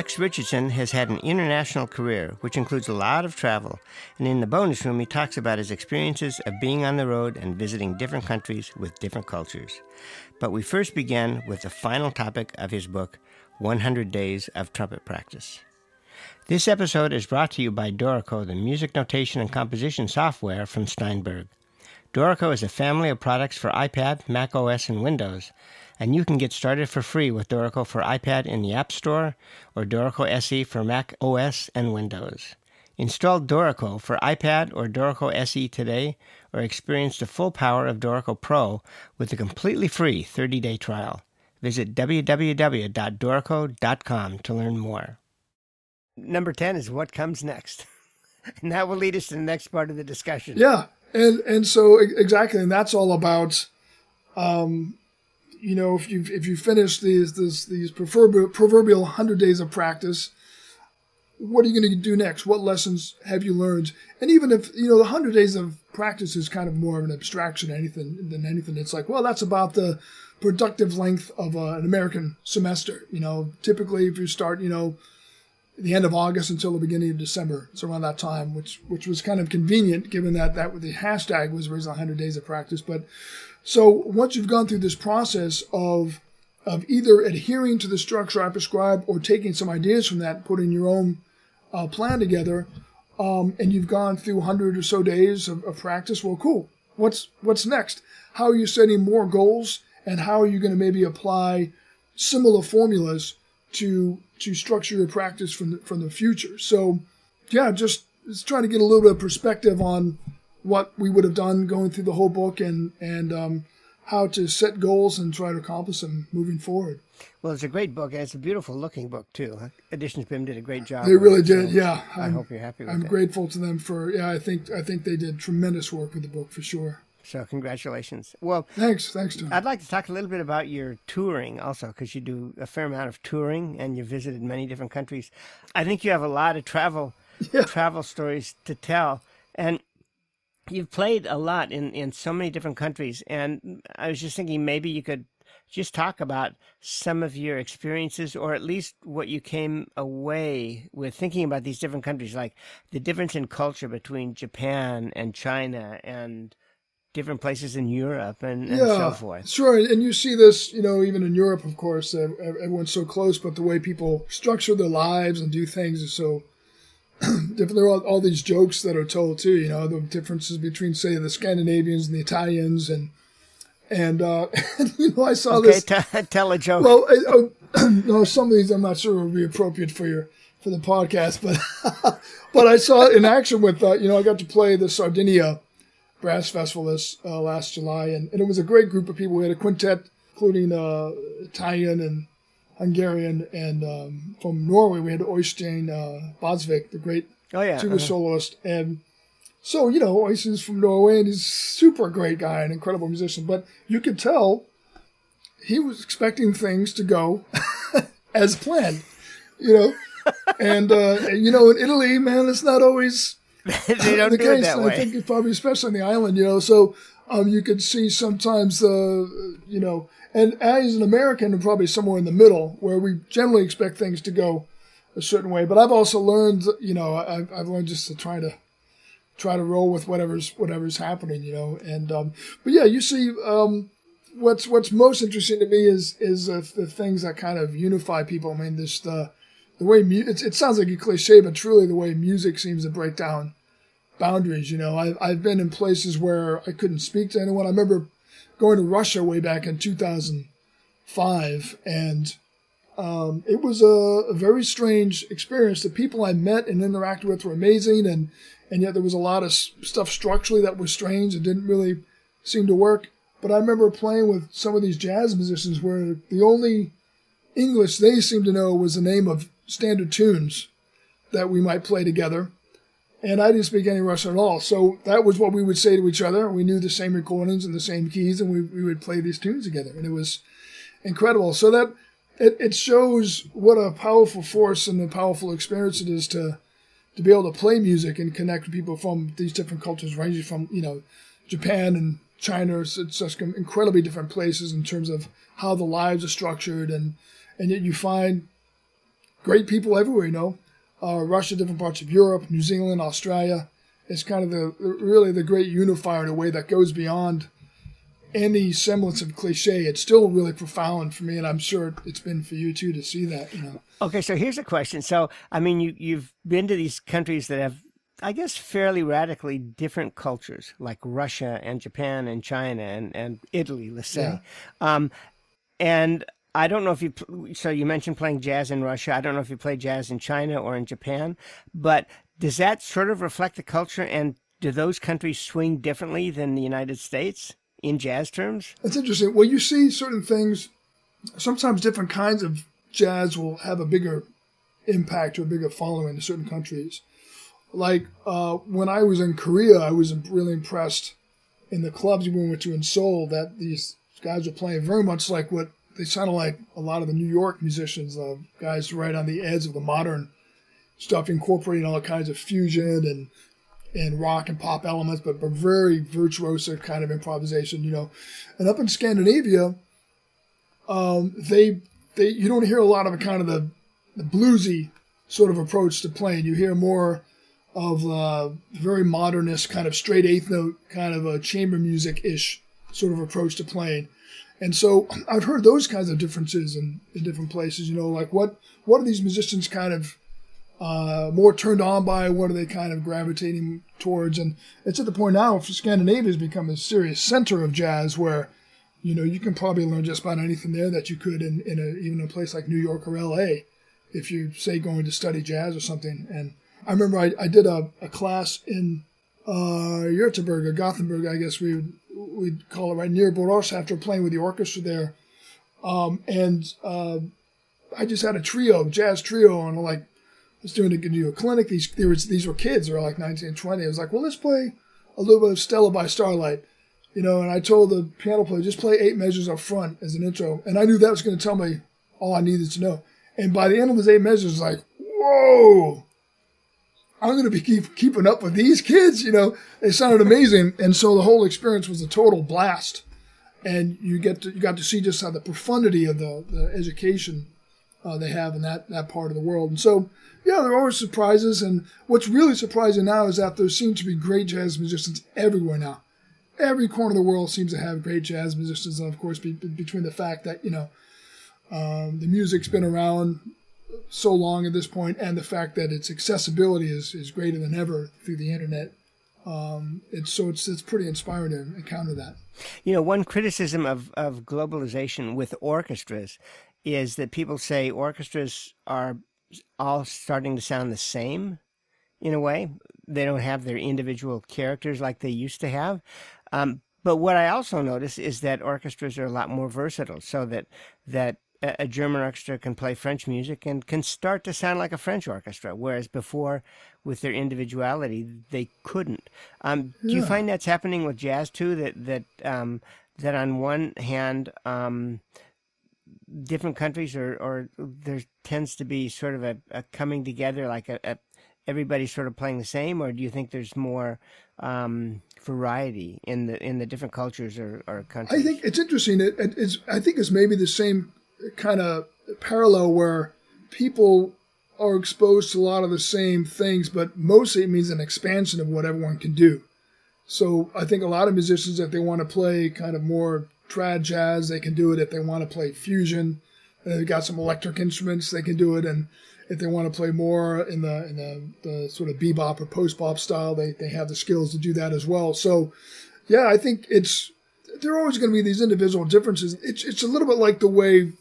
Rex Richardson has had an international career, which includes a lot of travel, and in the bonus room, he talks about his experiences of being on the road and visiting different countries with different cultures. But we first began with the final topic of his book, 100 Days of Trumpet Practice. This episode is brought to you by Dorico, the music notation and composition software from Steinberg. Dorico is a family of products for iPad, Mac OS, and Windows, and you can get started for free with Dorico for iPad in the App Store or Dorico SE for Mac OS and Windows. Install Dorico for iPad or Dorico SE today or experience the full power of Dorico Pro with a completely free 30-day trial. Visit www.dorico.com to learn more. Number 10 is what comes next. and that will lead us to the next part of the discussion. Yeah. And and so exactly and that's all about um you know if you if you finish these this, these proverbial proverbial 100 days of practice what are you going to do next? What lessons have you learned? And even if you know the hundred days of practice is kind of more of an abstraction anything than anything, it's like, well, that's about the productive length of uh, an American semester. You know, typically if you start, you know, the end of August until the beginning of December, it's around that time, which which was kind of convenient given that that the hashtag was originally 100 days of practice. But so once you've gone through this process of of either adhering to the structure I prescribe or taking some ideas from that, putting your own uh, plan together, um, and you've gone through 100 or so days of, of, practice, well, cool. What's what's next? How are you setting more goals, and how are you going to maybe apply similar formulas to to structure your practice from the, from the future? So, yeah, just, just trying to get a little bit of perspective on what we would have done going through the whole book and and um, how to set goals and try to accomplish them moving forward. Well, it's a great book, and it's a beautiful looking book too. Editions BIM did a great job. They really did, so yeah. I I'm, hope you're happy. With it. I'm it. grateful to them for yeah. I think I think they did tremendous work with the book for sure. So congratulations. Well, thanks, thanks, Tom. I'd like to talk a little bit about your touring also, because you do a fair amount of touring and you visited many different countries. I think you have a lot of travel yeah. travel stories to tell, and you've played a lot in in so many different countries. And I was just thinking maybe you could just talk about some of your experiences or at least what you came away with thinking about these different countries, like the difference in culture between Japan and China and different places in Europe and, and yeah, so forth. Sure. And you see this, you know, even in Europe, of course, everyone's so close, but the way people structure their lives and do things is so different. There are all, all, these jokes that are told too, you know, the differences between, say, the Scandinavians and the Italians and and, uh, you know, I saw okay, this. T- tell a joke. Well, I, no, some of these I'm not sure would be appropriate for your for the podcast, but but I saw it in action with uh, you know I got to play the Sardinia Brass Festival this uh, last July, and, and it was a great group of people. We had a quintet, including uh, Italian and Hungarian, and um, from Norway we had Oystein uh, Baadsvik, the great oh, yeah. tuba uh-huh. soloist, and so, you know, Oystein's from Norway and he's super great guy, an incredible musician. But you could tell he was expecting things to go as planned, you know. and, uh, you know, in Italy, man, it's not always they don't the do case. It that way. I think it's probably especially on the island, you know. So um, you could see sometimes, uh, you know, and as an American, probably somewhere in the middle where we generally expect things to go a certain way. But I've also learned, you know, I've, I've learned just to try to try to roll with whatever's whatever's happening, you know. And um, but yeah, you see, um, what's what's most interesting to me is is uh, the things that kind of unify people. I mean, this the the way mu- it, it sounds like a cliche, but truly the way music seems to break down boundaries. You know, I've, I've been in places where I couldn't speak to anyone. I remember going to Russia way back in 2005, and um, it was a, a, very strange experience. The people I met and interacted with were amazing, and and yet there was a lot of stuff structurally that was strange and didn't really seem to work. But I remember playing with some of these jazz musicians where the only English they seemed to know was the name of standard tunes that we might play together. And I didn't speak any Russian at all. So that was what we would say to each other. We knew the same recordings and the same keys, and we, we would play these tunes together. And it was incredible. So that it, it shows what a powerful force and a powerful experience it is to to be able to play music and connect with people from these different cultures, ranging from you know Japan and China. It's, just incredibly different places in terms of how the lives are structured, and and yet you find great people everywhere. You know, uh, Russia, different parts of Europe, New Zealand, Australia. It's kind of the really the great unifier in a way that goes beyond any semblance of cliche. It's still really profound for me, and I'm sure it's been for you too to see that. You know. Okay, so here's a question. So, I mean, you you've been to these countries that have, I guess, fairly radically different cultures, like Russia and Japan and China and and Italy, let's say. Yeah. Um, and I don't know if you so you mentioned playing jazz in Russia. I don't know if you play jazz in China or in Japan, but does that sort of reflect the culture and do those countries swing differently than the United States in jazz terms? That's interesting. Well, you see certain things sometimes different kinds of jazz will have a bigger impact or a bigger following in certain countries. Like uh, when I was in Korea, I was really impressed in the clubs we went to in Seoul that these guys were playing very much like what they sounded like a lot of the New York musicians, uh, guys right on the edge of the modern stuff, incorporating all kinds of fusion and and rock and pop elements, but, but very virtuoso kind of improvisation, you know. And up in Scandinavia, um, they they you don't hear a lot of a kind of the, the bluesy sort of approach to playing. You hear more of a very modernist kind of straight eighth note kind of a chamber music ish sort of approach to playing. And so I've heard those kinds of differences in, in different places. You know, like what what are these musicians kind of uh, more turned on by? What are they kind of gravitating towards? And it's at the point now Scandinavia has become a serious center of jazz where, you know, you can probably learn just about anything there that you could in, in a, even a place like New York or L.A. if you say going to study jazz or something. And I remember I, I did a, a class in uh, or Gothenburg, I guess we would we'd call it right near Borås after playing with the orchestra there. Um, and uh, I just had a trio, jazz trio, and like I was doing a, a clinic. These there was, these were kids, they were like 19 20. I was like, well, let's play a little bit of Stella by Starlight, you know. And I told the piano player just play eight measures up front as an intro, and I knew that was going to tell me all I needed to know. And by the end of those eight measures, like, whoa, I'm going to be keep, keeping up with these kids. You know, they sounded amazing, and so the whole experience was a total blast. And you get to, you got to see just how the profundity of the, the education uh, they have in that that part of the world. And so, yeah, there are surprises. And what's really surprising now is that there seem to be great jazz musicians everywhere now. Every corner of the world seems to have great jazz musicians, and of course, be, be, between the fact that you know um, the music's been around so long at this point, and the fact that its accessibility is, is greater than ever through the internet. Um, it's so it's it's pretty inspiring to encounter that. You know, one criticism of of globalization with orchestras is that people say orchestras are all starting to sound the same in a way. They don't have their individual characters like they used to have. Um, but what I also notice is that orchestras are a lot more versatile, so that that a German orchestra can play French music and can start to sound like a French orchestra, whereas before, with their individuality, they couldn't. Um, yeah. Do you find that's happening with jazz too? That that um, that on one hand, um, different countries or or there tends to be sort of a, a coming together, like a, a everybody's sort of playing the same, or do you think there's more um, variety in the in the different cultures or, or countries? I think it's interesting. It, it's I think it's maybe the same kind of parallel where people are exposed to a lot of the same things, but mostly it means an expansion of what everyone can do. So I think a lot of musicians, if they want to play kind of more trad jazz, they can do it. If they want to play fusion, they've got some electric instruments, they can do it. And if they want to play more in the in the, the sort of bebop or post bop style, they, they have the skills to do that as well. So yeah, I think it's there are always going to be these individual differences. It's it's a little bit like the way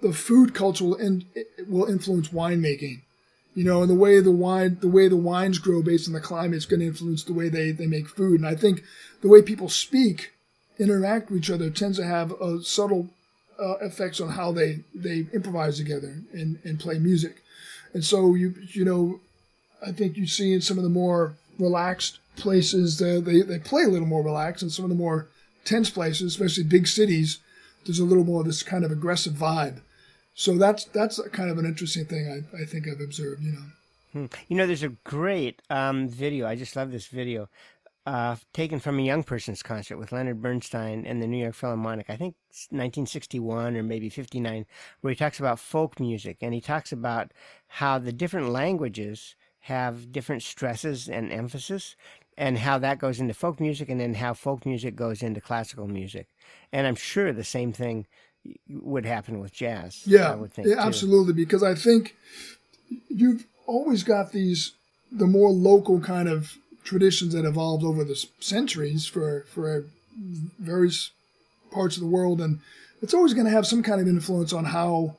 the food culture will, in, will influence winemaking. You know, and the way the wine, the way the wines grow based on the climate is going to influence the way they, they make food. And I think the way people speak, interact with each other, tends to have a subtle uh, effects on how they, they improvise together and, and play music. And so you you know, I think you see in some of the more relaxed places they, they, they play a little more relaxed, and some of the more tense places, especially big cities, there's a little more of this kind of aggressive vibe. So that's that's kind of an interesting thing I, I think I've observed. You know. Hmm. You know, there's a great um, video. I just love this video uh, taken from a young person's concert with Leonard Bernstein and the New York Philharmonic, I think 1961 or maybe 59, where he talks about folk music and he talks about how the different languages have different stresses and emphasis and how that goes into folk music and then how folk music goes into classical music. And I'm sure the same thing would happen with jazz. Yeah, I would think, yeah absolutely. Because I think you've always got these the more local kind of traditions that evolved over the centuries for for various parts of the world, and it's always going to have some kind of influence on how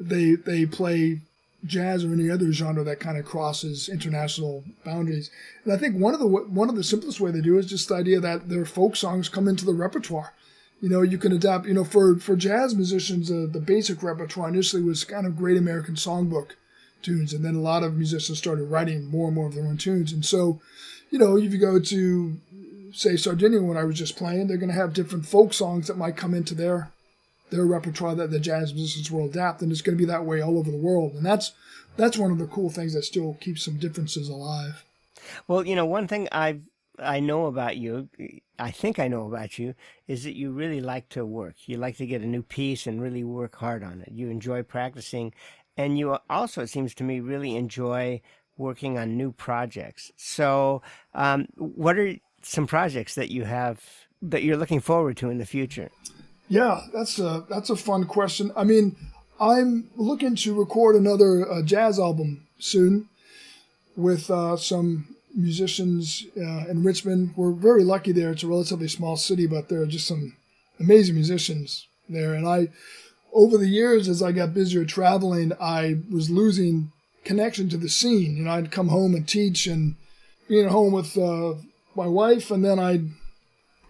they they play jazz or any other genre that kind of crosses international boundaries. And I think one of the one of the simplest way they do is just the idea that their folk songs come into the repertoire. You know, you can adapt. You know, for for jazz musicians, uh, the basic repertoire initially was kind of Great American Songbook tunes, and then a lot of musicians started writing more and more of their own tunes. And so, you know, if you go to say Sardinia when I was just playing, they're going to have different folk songs that might come into their their repertoire that the jazz musicians will adapt, and it's going to be that way all over the world. And that's that's one of the cool things that still keeps some differences alive. Well, you know, one thing I I know about you, I think I know about you, is that you really like to work. You like to get a new piece and really work hard on it. You enjoy practicing, and you also, it seems to me, really enjoy working on new projects. So, um, what are some projects that you have that you're looking forward to in the future? Yeah, that's a that's a fun question. I mean, I'm looking to record another uh, jazz album soon with uh, some musicians uh, in Richmond. We're very lucky there. It's a relatively small city, but there are just some amazing musicians there. And I over the years, as I got busier traveling, I was losing connection to the scene. You know, I'd come home and teach and be at home with uh, my wife, and then I'd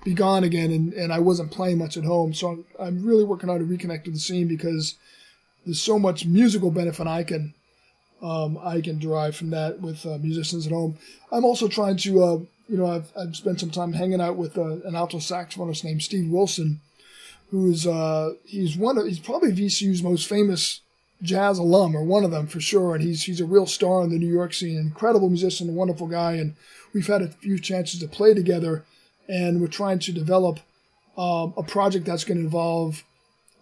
be gone again, and, and I wasn't playing much at home. So I'm, I'm really working hard to reconnect to the scene because there's so much musical benefit I can um, I can derive from that with uh, musicians at home. I'm also trying to, uh, you know, I've, I've spent some time hanging out with uh, an alto saxophonist named Steve Wilson who's uh, he's one of he's probably VCU's most famous jazz alum or one of them for sure, and he's he's a real star in the New York scene. Incredible musician, a wonderful guy, and we've had a few chances to play together, and we're trying to develop um, a project that's going to involve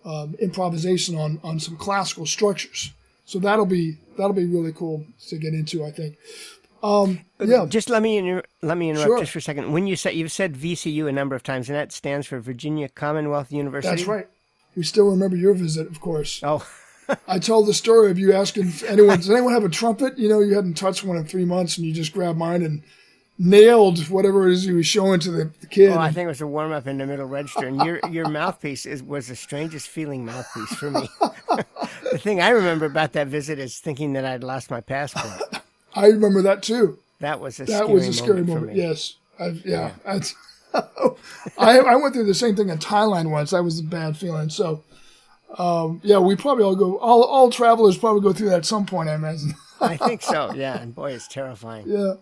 um, improvisation on on some classical structures. So that'll be that'll be really cool to get into, I think. Um, yeah. Just let me inter- let me interrupt Sure. just for a second. When you said you've said VCU a number of times, and that stands for Virginia Commonwealth University. That's right. We still remember your visit, of course. Oh, I told the story of you asking anyone, does anyone have a trumpet? You know, you hadn't touched one in three months, and you just grabbed mine and nailed whatever it is he was showing to the, the kid. well, I think it was a warm up in the middle register, and your your mouthpiece is, was the strangest feeling mouthpiece for me. the thing I remember about that visit is thinking that I'd lost my passport. I remember that too. That was a That scary was a scary moment, moment. for me. Yes. I, yeah. That's, I, I went through the same thing in Thailand once. That was a bad feeling. So, um, yeah, we probably all go, all, all travelers probably go through that at some point, I imagine. I think so. Yeah, and boy, it's terrifying. yeah.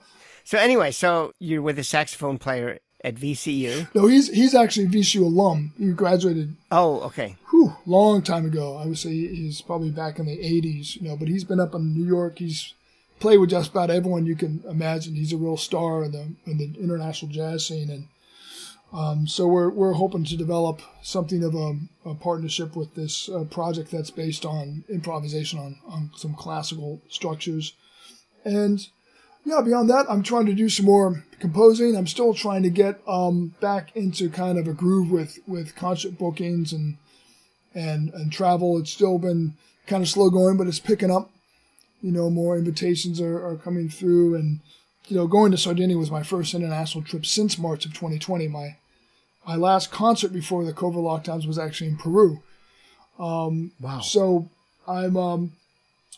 So anyway, so you're with a saxophone player at VCU. No, he's he's actually a VCU alum. He graduated Oh, okay. whew, long time ago. I would say he's probably back in the 80s, you know, but he's been up in New York. He's played with just about everyone you can imagine. He's a real star in the in the international jazz scene, and um, so we're we're hoping to develop something of a, a partnership with this uh, project that's based on improvisation on on some classical structures, and yeah, beyond that, I'm trying to do some more composing. I'm still trying to get um, back into kind of a groove with with concert bookings and and and travel. It's still been kind of slow going, but it's picking up. You know, more invitations are, are coming through, and you know, going to Sardinia was my first international trip since March of 2020. My my last concert before the COVID lockdowns was actually in Peru. Wow. So I'm, um,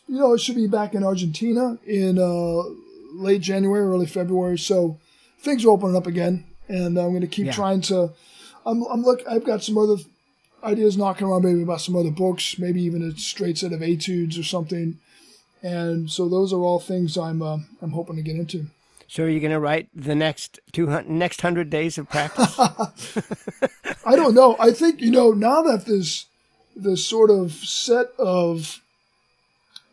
you know, I should be back in Argentina in uh, late January, early February. So things are opening up again, and I'm going to keep Yeah. trying to. I'm, I'm look. I've got some other ideas knocking around, maybe about some other books, maybe even a straight set of etudes or something. And so those are all things I'm uh, I'm hoping to get into. So are you going to write the next two hundred next hundred days of practice? I don't know. I think you know now that this this sort of set of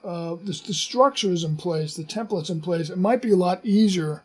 uh, this the structure is in place, the templates in place. It might be a lot easier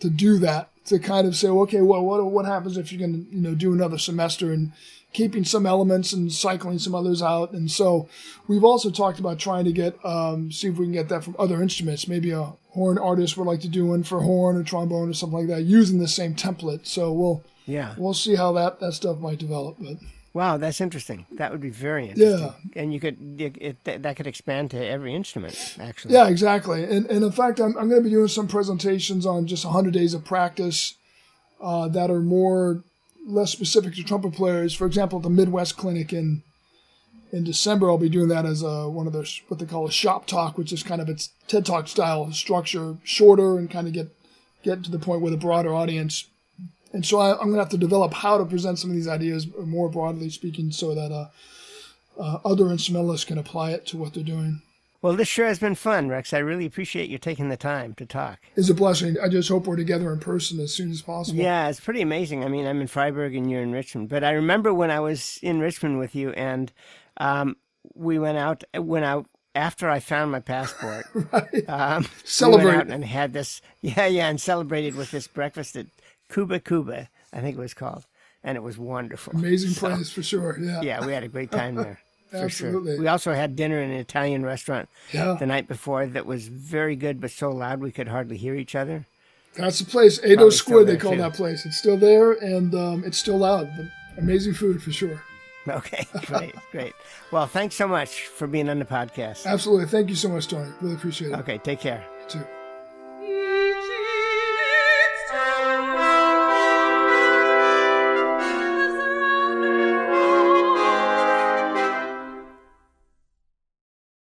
to do that to kind of say, okay, well, what what happens if you're going to you know do another semester and keeping some elements and cycling some others out. And so we've also talked about trying to get um, see if we can get that from other instruments. Maybe a horn artist would like to do one for horn or trombone or something like that using the same template. So we'll yeah we'll see how that that stuff might develop. But Wow, that's interesting. That would be very interesting. Yeah. And you could it, it, that could expand to every instrument, actually. yeah, exactly. And and in fact, I'm I'm going to be doing some presentations on just 100 days of practice uh, that are more less specific to trumpet players. For example, the Midwest Clinic in in December, I'll be doing that as a, one of those what they call a shop talk, which is kind of its TED Talk style structure, shorter and kind of get get to the point with a broader audience. And so I, I'm going to have to develop how to present some of these ideas more broadly speaking, so that uh, uh, other instrumentalists can apply it to what they're doing. Well, this sure has been fun, Rex. I really appreciate you taking the time to talk. It's a blessing. I just hope we're together in person as soon as possible. Yeah, it's pretty amazing. I mean, I'm in Freiburg and you're in Richmond, but I remember when I was in Richmond with you, and um, we went out. Went out after I found my passport. right. Um, Celebrate. We and had this. Yeah, yeah, and celebrated with this breakfast at Kuba Kuba, I think it was called, and it was wonderful. Amazing So, place for sure. Yeah. Yeah, we had a great time there. For Absolutely. Sure. We also had dinner in an Italian restaurant Yeah. the night before that was very good, but so loud we could hardly hear each other. That's the place. Edo Probably Squid, they call too. that place. It's still there and um, it's still loud, but amazing food for sure. Okay, great, great. Well, thanks so much for being on the podcast. Absolutely. Thank you so much, Tony. Really appreciate it. Okay, take care. You too.